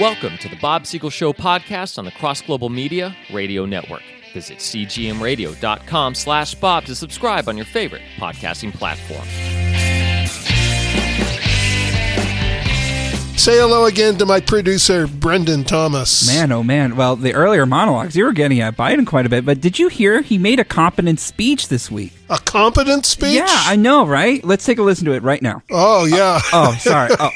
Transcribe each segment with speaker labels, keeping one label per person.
Speaker 1: Welcome to the Bob Siegel Show podcast on the Cross Global Media Radio Network. Visit cgmradio.com slash Bob to subscribe on your favorite podcasting platform.
Speaker 2: Say hello again to my producer, Brendan Thomas.
Speaker 3: Man, oh man. Well, the earlier monologues, you were getting at Biden quite a bit, but did you hear he made a competent speech this week?
Speaker 2: A competent speech?
Speaker 3: Yeah, I know, right? Let's take a listen to it right now.
Speaker 2: Oh, yeah.
Speaker 3: Oh, oh sorry. Oh,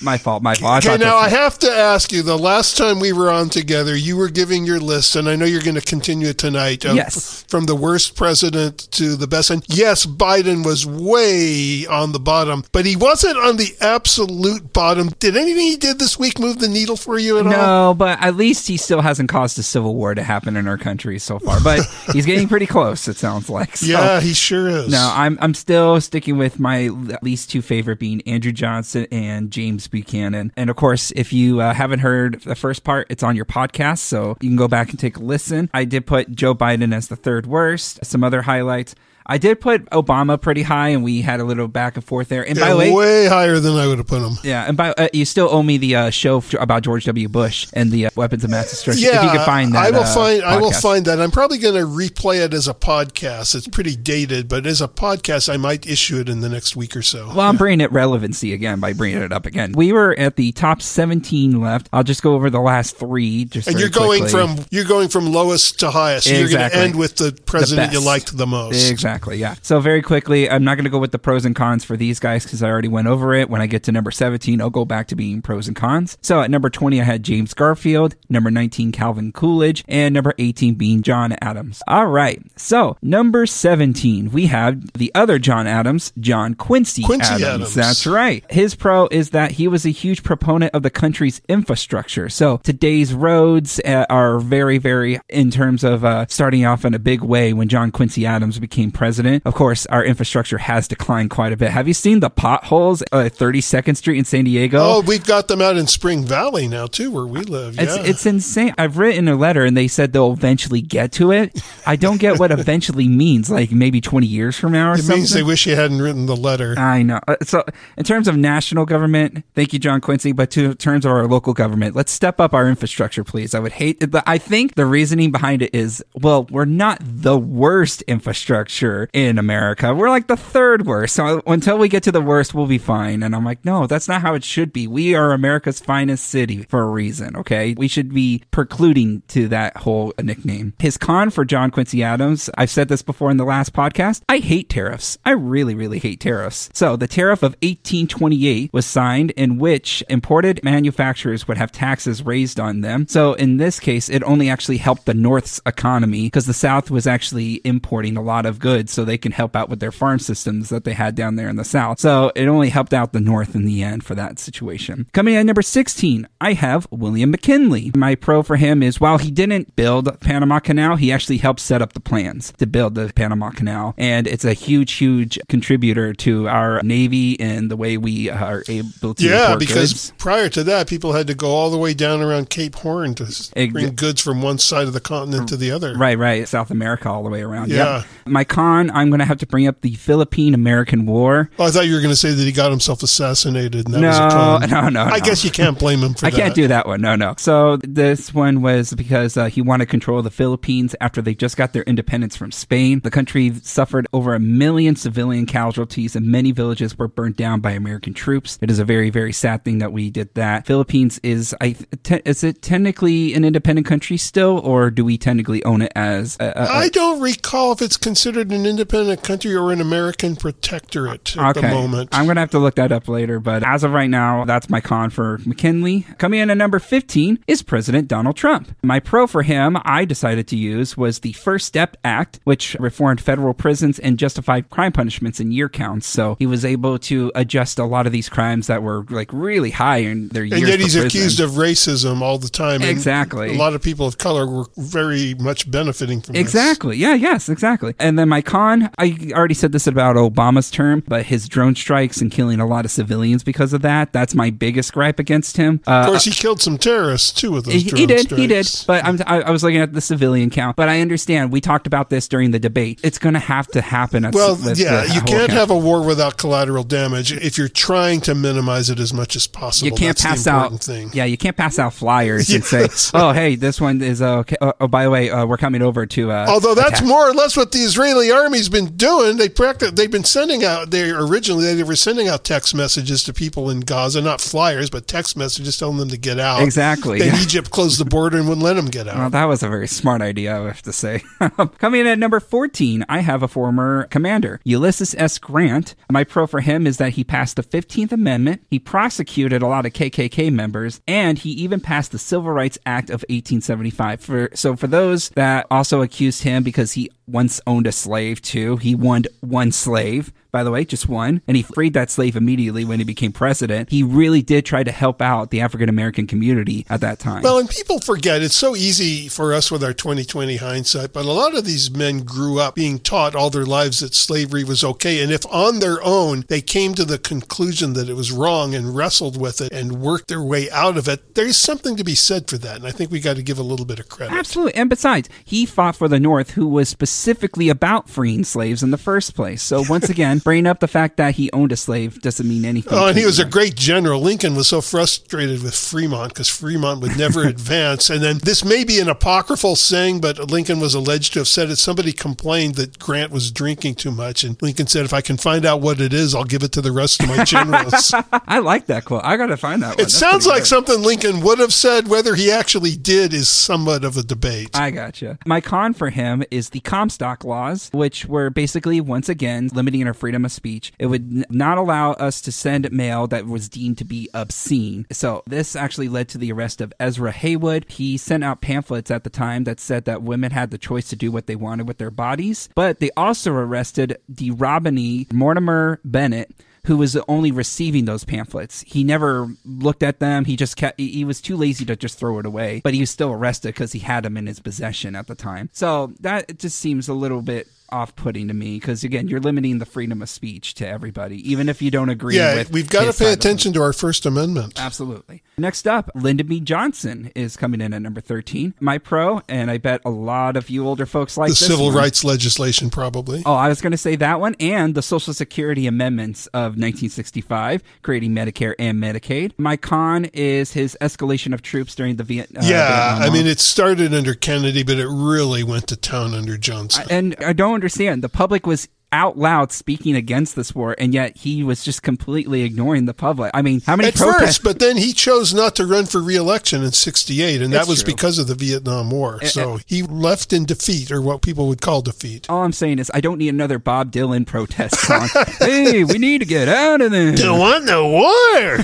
Speaker 3: my fault. My fault.
Speaker 2: Okay,
Speaker 3: thought
Speaker 2: now I have to ask you. The last time we were on together, you were giving your list, and I know you're going to continue it tonight. of-
Speaker 3: Yes.
Speaker 2: From the worst president to the best. And yes, Biden was way on the bottom, but he wasn't on the absolute bottom. Did anything he did this week move the needle for you at all?
Speaker 3: No, but at least he still hasn't caused a civil war to happen in our country so far. But he's getting pretty close, it sounds like. So,
Speaker 2: Yeah, he sure is.
Speaker 3: No, I'm I'm still sticking with my least two favorite being Andrew Johnson and James Buchanan. And of course, if you uh, haven't heard the first part, it's on your podcast, so you can go back and take a listen. I did put Joe Biden as the third worst. Some other highlights. I did put Obama pretty high, and we had a little back and forth there. And by the way,
Speaker 2: way higher than I would have put him.
Speaker 3: yeah, and by uh, you still owe me the uh, show about George W. Bush and the uh, weapons of mass destruction.
Speaker 2: Yeah,
Speaker 3: if you can find that,
Speaker 2: I will
Speaker 3: uh,
Speaker 2: find. I will find that. I'm probably going to replay it as a podcast. It's pretty dated, but as a podcast, I might issue it in the next week or so.
Speaker 3: Well, I'm bringing it relevancy again by bringing it up again. We were at the top 17 left. I'll just go over the last three. Just
Speaker 2: and you're going
Speaker 3: quickly.
Speaker 2: from you're going from lowest to highest. So You're going to end with the president you liked the most.
Speaker 3: Exactly, yeah. So very quickly, I'm not going to go with the pros and cons for these guys because I already went over it. When I get to number 17, I'll go back to being pros and cons. So at number 20, I had James Garfield, number 19, Calvin Coolidge, and number 18 being John Adams. All right. So number 17, we have the other John Adams, John Quincy,
Speaker 2: Quincy Adams.
Speaker 3: That's right. His pro is that he was a huge proponent of the country's infrastructure. So today's roads uh, are very, very in terms of uh, starting off in a big way when John Quincy Adams became president. Of course, our infrastructure has declined quite a bit. Have you seen the potholes at 32nd Street in San Diego?
Speaker 2: Oh, we've got them out in Spring Valley now too, where we live. Yeah.
Speaker 3: It's it's insane. I've written a letter and they said they'll eventually get to it. I don't get what eventually means. Like maybe 20 years from now or
Speaker 2: it
Speaker 3: something.
Speaker 2: means they wish you hadn't written the letter.
Speaker 3: I know. Uh, So, in terms of national government, thank you, John Quincy. But to in terms of our local government, let's step up our infrastructure, please. I would hate. It, but I think the reasoning behind it is, well, we're not the worst infrastructure in America. We're like the third worst. So until we get to the worst, we'll be fine. And I'm like, no, that's not how it should be. We are America's finest city for a reason. Okay, we should be precluding to that whole nickname. His con for John Quincy Adams. I've said this before in the last podcast. I hate tariffs. I really, really hate tariffs. So the tariff of 1828 was signed in which imported manufacturers would have taxes raised on them. So in this case, it only actually helped the North's economy because the South was actually importing a lot of goods so they can help out with their farm systems that they had down there in the South. So it only helped out the North in the end for that situation. Coming in at number 16, I have William McKinley. My pro for him is while he didn't build Panama Canal, he actually helped set up the plans to build the Panama Canal. And it's a huge, huge contributor to our Navy and the way we are able to
Speaker 2: Yeah, because
Speaker 3: goods.
Speaker 2: prior to that, people had to go all the way down around Cape Horn to
Speaker 3: Ex-
Speaker 2: bring goods from one side of the continent to the other.
Speaker 3: Right, right. South America all the way around.
Speaker 2: Yeah.
Speaker 3: Yep. My con, I'm going to have to bring up the Philippine American War.
Speaker 2: Oh, I thought you were going to say that he got himself assassinated, and that
Speaker 3: No,
Speaker 2: was a
Speaker 3: no, no,
Speaker 2: I
Speaker 3: no.
Speaker 2: guess you can't blame him for
Speaker 3: I
Speaker 2: that.
Speaker 3: I can't do that one. No, no. So this one was because uh, he wanted control of the Philippines after they just got their independence from Spain. The country suffered over a million civilian casualties and many villages were burnt down by American troops. It is a very, very sad thing that we did that. Philippines is, I te- is it technically an independent country still, or do we technically own it as? A, a, a-
Speaker 2: I don't recall if it's considered an independent country or an American protectorate at the moment.
Speaker 3: I'm going to have to look that up later, but as of right now, that's my con for McKinley. Coming in at number 15 is President Donald Trump. My pro for him, I decided to use was the First Step Act, which reformed federal prisons and justified crime punishments in year counts. So he was able to adjust a lot of these crimes that were like really high in their years.
Speaker 2: and yet he's
Speaker 3: prison.
Speaker 2: accused of racism all the time.
Speaker 3: Exactly.
Speaker 2: A lot of people of color were very much benefiting from this.
Speaker 3: Exactly. Yeah, yes, exactly. And then my con, I already said this about Obama's term, but his drone strikes and killing a lot of civilians because of that. That's my biggest gripe against him. Uh,
Speaker 2: Of course, he killed some terrorists too with those
Speaker 3: he,
Speaker 2: drone
Speaker 3: he did, he did. But I'm, I, I was looking at the civilian count. But I understand. We talked about this during the debate. It's going to have to happen. At
Speaker 2: Well,
Speaker 3: with
Speaker 2: yeah,
Speaker 3: the
Speaker 2: you can't
Speaker 3: count.
Speaker 2: have a war without collateral damage if you're trying to minimize it as much as possible.
Speaker 3: You can't
Speaker 2: That's
Speaker 3: pass
Speaker 2: the
Speaker 3: out.
Speaker 2: thing.
Speaker 3: Yeah, you can't pass out flyers and say, "Oh, hey, this one is uh, okay. Oh, oh, by the way, uh, we're coming over to." Uh,
Speaker 2: Although that's
Speaker 3: attack."
Speaker 2: more or less what the Israeli army's been doing. They practice, they've been sending out. They originally they were sending out text messages to people in Gaza, not flyers, but text messages telling them to get out.
Speaker 3: Exactly,
Speaker 2: Then
Speaker 3: yeah.
Speaker 2: Egypt closed the border and wouldn't let them get out.
Speaker 3: Well, that was a very smart idea, I have to say. Coming in at number 14, I have a former commander, Ulysses S. Grant. My pro for him is that he passed the 15th Amendment, he prosecuted a lot of KKK members, and he even passed the Civil Rights Act of 1875. For So, for those that also accused him because he once owned a slave too, he won one slave by the way, just one, and he freed that slave immediately when he became president. He really did try to help out the African American community at that time.
Speaker 2: Well, and people forget it's so easy for us with our 2020 hindsight, but a lot of these men grew up being taught all their lives that slavery was okay. And if on their own they came to the conclusion that it was wrong and wrestled with it and worked their way out of it, there's something to be said for that. And I think we got to give a little bit of credit.
Speaker 3: Absolutely. And besides, he fought for the North, who was specifically about freeing slaves in the first place. So once again, bringing up the fact that he owned a slave doesn't mean anything.
Speaker 2: Oh, and he was a great general. Lincoln was so frustrated with Fremont because Fremont would never advance. And then this may be an apocryphal saying, but Lincoln was alleged to have said it. Somebody complained that Grant was drinking too much. And Lincoln said, if I can find out what it is, I'll give it to the rest of my generals.
Speaker 3: I like that quote. I got to find that one.
Speaker 2: it
Speaker 3: That's
Speaker 2: sounds like
Speaker 3: good.
Speaker 2: something Lincoln would have said. Whether he actually did is somewhat of a debate.
Speaker 3: I gotcha. My con for him is the Comstock laws, which were basically, once again, limiting our freedom of speech. It would n- not allow us to send mail that was deemed to be obscene. So this actually led to the arrest of Ezra Heywood. He sent out pamphlets at the time that said that women had the choice to do what they wanted with their bodies. But they also arrested DeRobigne Mortimer Bennett who was only receiving those pamphlets. He never looked at them. He just kept, he was too lazy to just throw it away, but he was still arrested because he had them in his possession at the time. So that just seems a little bit off putting to me because, again, you're limiting the freedom of speech to everybody, even if you don't agree
Speaker 2: yeah,
Speaker 3: with.
Speaker 2: we've got to pay
Speaker 3: side of it.
Speaker 2: attention to our First Amendment.
Speaker 3: Absolutely. Next up, Lyndon B. Johnson is coming in at number 13. My pro, and I bet a lot of you older folks like
Speaker 2: The civil
Speaker 3: one.
Speaker 2: rights legislation, probably.
Speaker 3: Oh, I was going to say that one and the Social Security amendments of 1965, creating Medicare and Medicaid. My con is his escalation of troops during the Viet- uh,
Speaker 2: yeah,
Speaker 3: Vietnam
Speaker 2: I mean, it started under Kennedy, but it really went to town under Johnson.
Speaker 3: and I don't understand. The public was out loud speaking against this war, and yet he was just completely ignoring the public. I mean, how many
Speaker 2: At
Speaker 3: protests?
Speaker 2: first, but then he chose not to run for re-election in '68, and that
Speaker 3: It's
Speaker 2: was
Speaker 3: true.
Speaker 2: because of the Vietnam War. So he left in defeat, or what people would call defeat.
Speaker 3: all I'm saying is, I don't need another Bob Dylan protest song. hey, we need to get out of there.
Speaker 2: Don't want no war.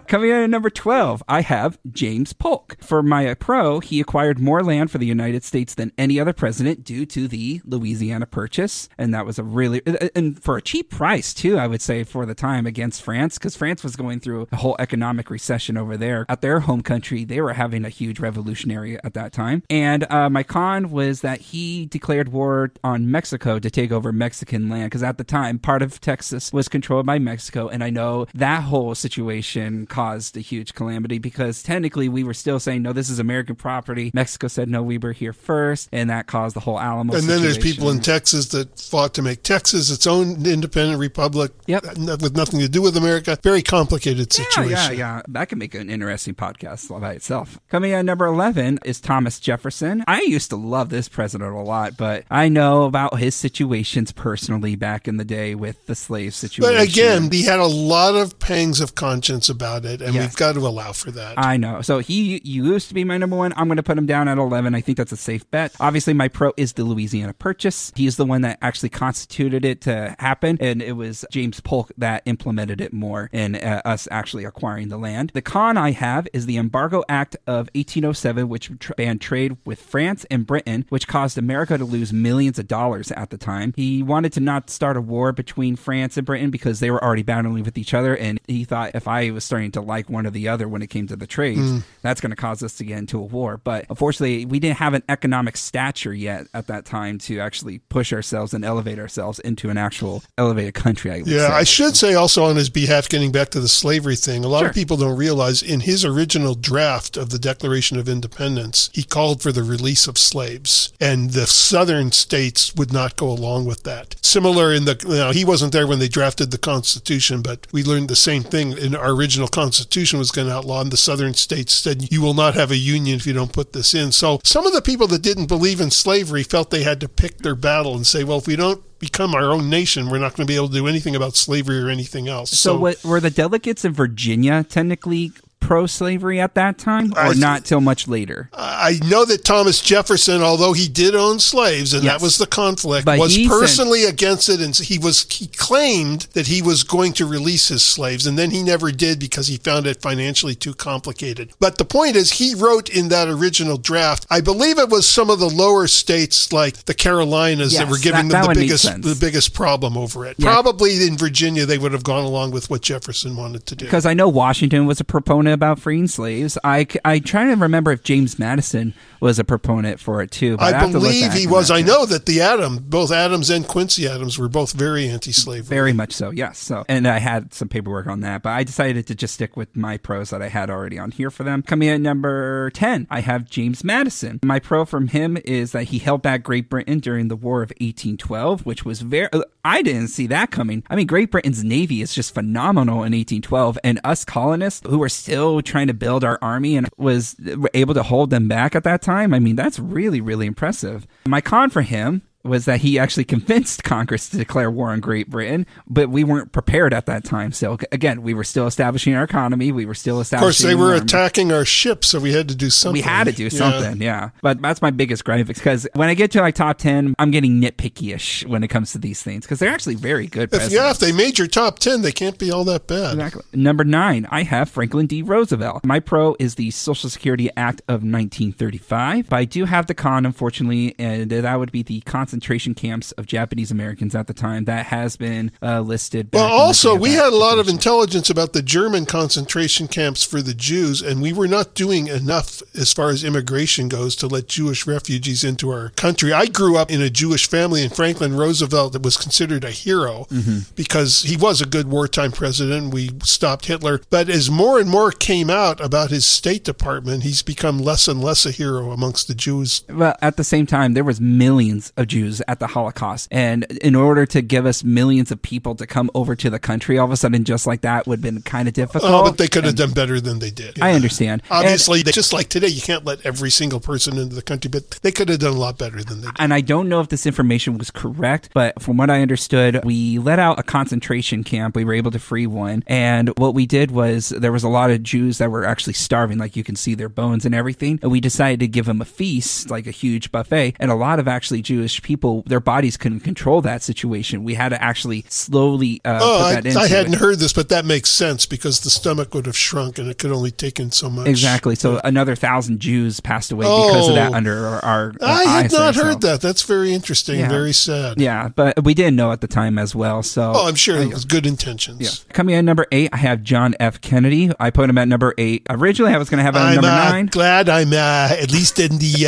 Speaker 3: Coming in at number 12, I have James Polk. For my pro, he acquired more land for the United States than any other president due to the Louisiana Purchase. And that was a really, and for a cheap price, too, I would say, for the time against France, because France was going through a whole economic recession over there. At their home country, they were having a huge revolutionary at that time. And uh, my con was that he declared war on Mexico to take over Mexican land, because at the time, part of Texas was controlled by Mexico. And I know that whole situation caused a huge calamity because technically we were still saying, no, this is American property. Mexico said, no, we were here first. And that caused the whole Alamo
Speaker 2: and then there's people in Texas that fought to make Texas its own independent republic,
Speaker 3: Yep.
Speaker 2: Uh, with nothing to do with America. Very complicated
Speaker 3: Yeah,
Speaker 2: situation.
Speaker 3: yeah, yeah. That could make an interesting podcast all by itself. Coming in at number 11 is Thomas Jefferson. I used to love this president a lot, but I know about his situations personally back in the day with the slave situation.
Speaker 2: But again, he had a lot of pangs of conscience about it, and
Speaker 3: Yes.
Speaker 2: we've got to allow for that.
Speaker 3: I know. So he used to be my number one. I'm going to put him down at 11. I think that's a safe bet. Obviously, my pro is the Louisiana Purchase. He's the one that actually constituted it to happen, and it was James Polk that implemented it more in uh, us actually acquiring the land. The con I have is the Embargo Act of 1807, which banned trade with France and Britain, which caused America to lose millions of dollars at the time. He wanted to not start a war between France and Britain because they were already battling with each other, and he thought if I was starting to like one or the other when it came to the trades, that's going to cause us to get into a war. But unfortunately, we didn't have an economic stature yet at that time to actually push ourselves and elevate ourselves into an actual elevated country. I would
Speaker 2: Yeah,
Speaker 3: say.
Speaker 2: I should say also on his behalf, getting back to the slavery thing, a lot
Speaker 3: Sure.
Speaker 2: of people don't realize in his original draft of the Declaration of Independence, he called for the release of slaves, and the southern states would not go along with that. Similar in the, you know, he wasn't there when they drafted the Constitution, but we learned the same thing. In our original Constitution was going to outlaw, and the southern states said you will not have a union if you don't put this in. So some of the people that didn't believe in slavery felt they had to pick their battle and say, well, if we don't become our own nation, we're not going to be able to do anything about slavery or anything else.
Speaker 3: So, what, were the delegates in Virginia technically pro-slavery at that time, or
Speaker 2: I-
Speaker 3: not till much later?
Speaker 2: I know that Thomas Jefferson, although he did own slaves, and
Speaker 3: Yes.
Speaker 2: that was the conflict,
Speaker 3: But
Speaker 2: was personally against it, and he was he claimed that he was going to release his slaves, and then he never did because he found it financially too complicated. But the point is, he wrote in that original draft, I believe it was some of the lower states like the Carolinas that were giving
Speaker 3: that- that
Speaker 2: them
Speaker 3: one
Speaker 2: the biggest the biggest problem over it.
Speaker 3: Yeah.
Speaker 2: Probably in Virginia, they would have gone along with what Jefferson wanted to do.
Speaker 3: Because I know Washington was a proponent about freeing slaves. I, I try to remember if James Madison was a proponent for it too. But
Speaker 2: I
Speaker 3: look
Speaker 2: believe he was. I know that the Adams, both Adams and Quincy Adams, were both very anti-slavery.
Speaker 3: Very much so, yes. So, and I had some paperwork on that, but I decided to just stick with my pros that I had already on here for them. Coming in at number 10, I have James Madison. My pro from him is that he held back Great Britain during the War of 1812, which was very, uh, I didn't see that coming. I mean, Great Britain's navy is just phenomenal in 1812, and us colonists who were still trying to build our army and was able to hold them back at that time. I mean, that's really, really impressive. My con for him was that he actually convinced Congress to declare war on Great Britain, but we weren't prepared at that time. So again, we were still establishing our economy. We were still establishing.
Speaker 2: Of course, they were
Speaker 3: army.
Speaker 2: attacking our ships, so we had to do something.
Speaker 3: We had to do
Speaker 2: Yeah.
Speaker 3: something, yeah. But that's my biggest gripe because when I get to like top ten, I'm getting nitpicky-ish when it comes to these things because they're actually very good.
Speaker 2: If, yeah, if they made your top ten, they can't be all that bad.
Speaker 3: Exactly. Number nine, I have Franklin D. Roosevelt. My pro is the Social Security Act of 1935, but I do have the con, unfortunately, and that would be the concentration camps of Japanese Americans at the time. That has been uh, listed.
Speaker 2: Well, also, we had a lot of intelligence about the German concentration camps for the Jews, and we were not doing enough as far as immigration goes to let Jewish refugees into our country. I grew up in a Jewish family, and Franklin Roosevelt that was considered a hero
Speaker 3: Mm-hmm.
Speaker 2: because he was a good wartime president. We stopped Hitler. But as more and more came out about his State Department, he's become less and less a hero amongst the Jews.
Speaker 3: Well, at the same time, there was millions of Jews at the Holocaust, and in order to give us millions of people to come over to the country, all of a sudden, just like that, would have been kind of difficult.
Speaker 2: Oh, but they could have
Speaker 3: And
Speaker 2: done better than they did.
Speaker 3: I understand. And-
Speaker 2: Obviously, they, just like today, you can't let every single person into the country, but they could have done a lot better than they did.
Speaker 3: and I don't know if this information was correct, but from what I understood, we let out a concentration camp. We were able to free one. And what we did was there was a lot of Jews that were actually starving, like you can see their bones and everything. And we decided to give them a feast, like a huge buffet. And a lot of actually Jewish people, their bodies couldn't control that situation. We had to actually slowly uh,
Speaker 2: Oh,
Speaker 3: put
Speaker 2: I,
Speaker 3: that into
Speaker 2: I hadn't
Speaker 3: it.
Speaker 2: heard this, but that makes sense because the stomach would have shrunk and it could only take in so much.
Speaker 3: Exactly. So another thousand Jews passed away because of that
Speaker 2: Oh.
Speaker 3: under our, our
Speaker 2: I had not heard that. That's very interesting.
Speaker 3: Yeah.
Speaker 2: Very sad.
Speaker 3: Yeah, but we didn't know at the time as well. So
Speaker 2: Oh, I'm sure it was good intentions.
Speaker 3: Yeah. Coming in number eight, I have John F. Kennedy. I put him at number eight. Originally, I was going to have him at number
Speaker 2: uh,
Speaker 3: nine.
Speaker 2: glad I'm uh, at least in the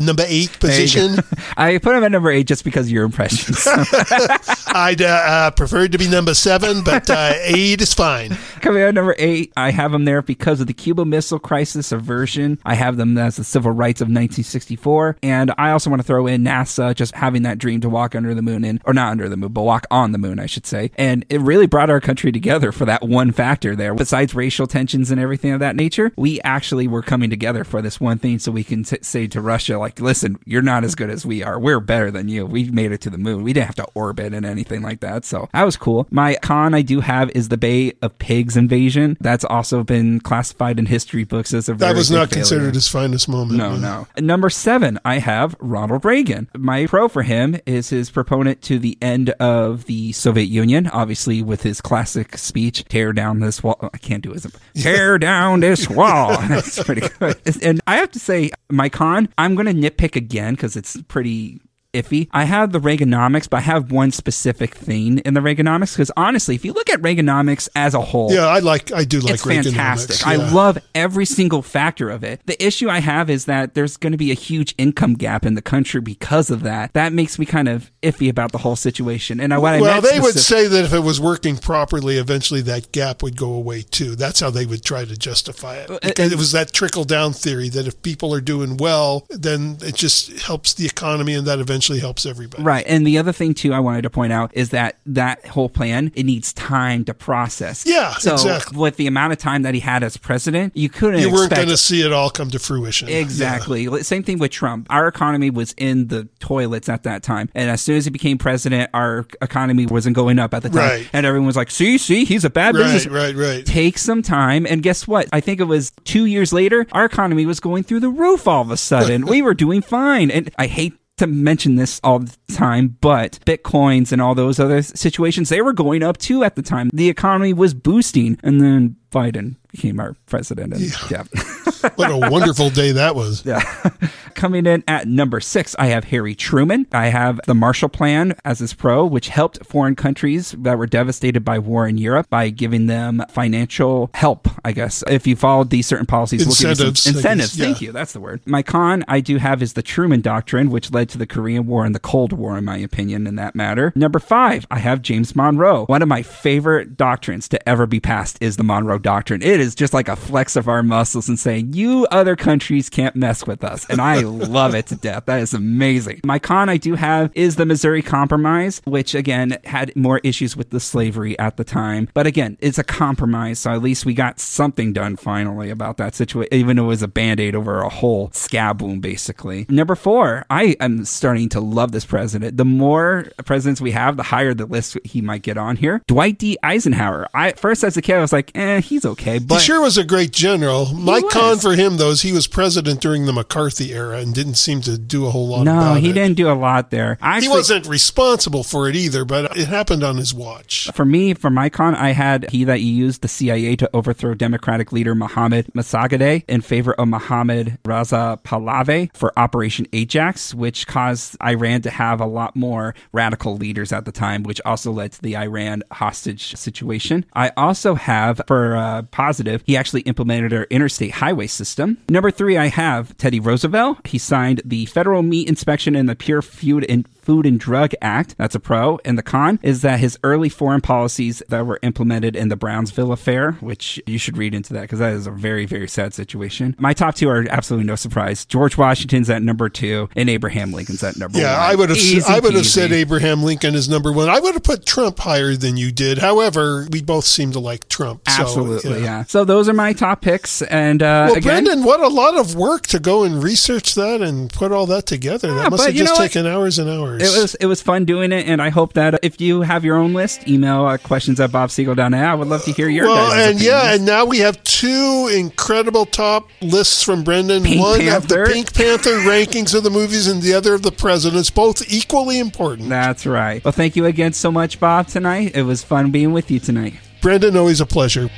Speaker 2: uh, number eight position.
Speaker 3: I put him at number eight just because of your impressions.
Speaker 2: I'd uh, uh, prefer to be number seven, but uh, eight is fine.
Speaker 3: Coming in at number eight, I have them there because of the Cuba Missile Crisis aversion. I have them as the civil rights of 1964. And I also want to throw in NASA just having that dream to walk under the moon, and, or not under the moon, but walk on the moon, I should say. And it really brought our country together for that one factor there. Besides racial tensions and everything of that nature, we actually were coming together for this one thing so we can t- say to Russia, like, listen, you're not as good as we are. We're better than you. We made it to the moon. We didn't have to orbit and anything like that. So that was cool. My con I do have is the Bay of Pigs invasion. That's also been classified in history books as a very
Speaker 2: That was not
Speaker 3: failure.
Speaker 2: considered his finest moment.
Speaker 3: No, no. Number seven, I have Ronald Reagan. My pro for him is his proponent to the end of the Soviet Union, obviously with his classic speech, tear down this wall. I can't do it. Tear down this wall. That's pretty good. And I have to say, my con, I'm going to nitpick again because it's pretty iffy. I have the Reaganomics, but I have one specific thing in the Reaganomics because honestly, if you look at Reaganomics as a whole,
Speaker 2: Yeah, I like. I do like.
Speaker 3: it's fantastic.
Speaker 2: Reaganomics,
Speaker 3: I love every single factor of it. The issue I have is that there's going to be a huge income gap in the country because of that. That makes me kind of iffy about the whole situation. And I, what I
Speaker 2: Well,
Speaker 3: meant
Speaker 2: they would say that if it was working properly, eventually that gap would go away too. That's how they would try to justify it. Uh, because it was that trickle down theory that if people are doing well, then it just helps the economy, and that eventually helps everybody.
Speaker 3: Right. And the other thing too I wanted to point out is that that whole plan it needs time to process.
Speaker 2: Yeah,
Speaker 3: so
Speaker 2: exactly.
Speaker 3: with the amount of time that he had as president, you couldn't
Speaker 2: You weren't going to see it all come to fruition.
Speaker 3: Exactly. Same thing with Trump. Our economy was in the toilets at that time. And as soon as he became president, our economy wasn't going up at the time.
Speaker 2: Right.
Speaker 3: And everyone was like, see, see, he's a bad
Speaker 2: Yeah.
Speaker 3: business.
Speaker 2: Right, right, right.
Speaker 3: Take some time. And guess what? I think it was two years later, our economy was going through the roof all of a sudden. we were doing fine. And I hate to mention this all the time, but bitcoins and all those other situations, they were going up too at the time. The economy was boosting. And then Biden became our president. And yeah.
Speaker 2: What a wonderful day that was.
Speaker 3: Yeah. Coming in at number six, I have Harry Truman. I have the Marshall Plan as his pro, which helped foreign countries that were devastated by war in Europe by giving them financial help, I guess. If you followed these certain policies, we'll give you
Speaker 2: Incentives, guess,
Speaker 3: incentives.
Speaker 2: yeah.
Speaker 3: Thank you. That's the word. My con, I do have is the Truman Doctrine, which led to the Korean War and the Cold War, in my opinion, in that matter. Number five, I have James Monroe. One of my favorite doctrines to ever be passed is the Monroe Doctrine. It is just like a flex of our muscles and saying, you other countries can't mess with us. And I love it to death. That is amazing. My con I do have is the Missouri Compromise, which again had more issues with the slavery at the time. But again, it's a compromise. So at least we got something done finally about that situation, even though it was a band aid over a whole scab wound, basically. Number four, I am starting to love this president. The more presidents we have, the higher the list he might get on here. Dwight D. Eisenhower. I first as a kid, I was like, eh, he's okay. But
Speaker 2: he sure was a great general. My
Speaker 3: was.
Speaker 2: Con for him, though, is he was president during the McCarthy era and didn't seem to do a whole lot
Speaker 3: no, he
Speaker 2: it.
Speaker 3: didn't do a lot there.
Speaker 2: He wasn't responsible for it either, but it happened on his watch.
Speaker 3: For me, for my con, I had he that he used the CIA to overthrow Democratic leader Mohammed Mosaddegh in favor of Mohammed Reza Pahlavi for Operation Ajax, which caused Iran to have a lot more radical leaders at the time, which also led to the Iran hostage situation. I also have, for uh, positive, he actually implemented our interstate highway system. Number three, I have Teddy Roosevelt. He signed the Federal Meat Inspection and the Pure Food and Food and Drug Act. That's a pro. And the con is that his early foreign policies that were implemented in the Brownsville affair, which you should read into that because that is a very, very sad situation. My top two are absolutely no surprise. George Washington's at number two and Abraham Lincoln's at number
Speaker 2: Yeah,
Speaker 3: one.
Speaker 2: Yeah, I would have.
Speaker 3: Easy
Speaker 2: I would have said Abraham Lincoln is number one. I would have put Trump higher than you did. However, we both seem to like Trump. so,
Speaker 3: Absolutely, yeah. So those are my top picks. And uh,
Speaker 2: Well,
Speaker 3: again,
Speaker 2: Brendan, what a lot of work to go and research that and put all that together.
Speaker 3: Yeah,
Speaker 2: that must have just taken hours and hours.
Speaker 3: It was it was fun doing it, and I hope that if you have your own list, email uh, questions at bobsiegel.net. I would love to hear your
Speaker 2: well,
Speaker 3: guys'
Speaker 2: and yeah, and now we have two incredible top lists from Brendan.
Speaker 3: Pink
Speaker 2: One of the Pink Panther rankings of the movies, and the other of the presidents. Both equally important.
Speaker 3: That's right. Well, thank you again so much, Bob, tonight. It was fun being with you tonight.
Speaker 2: Brendan, always a pleasure.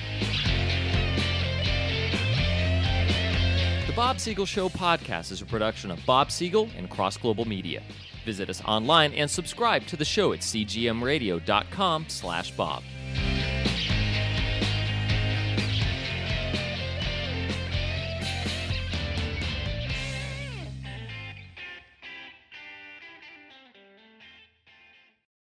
Speaker 1: The Bob Siegel Show podcast is a production of Bob Siegel and Cross Global Media. Visit us online and subscribe to the show at cgmradio.com/bob.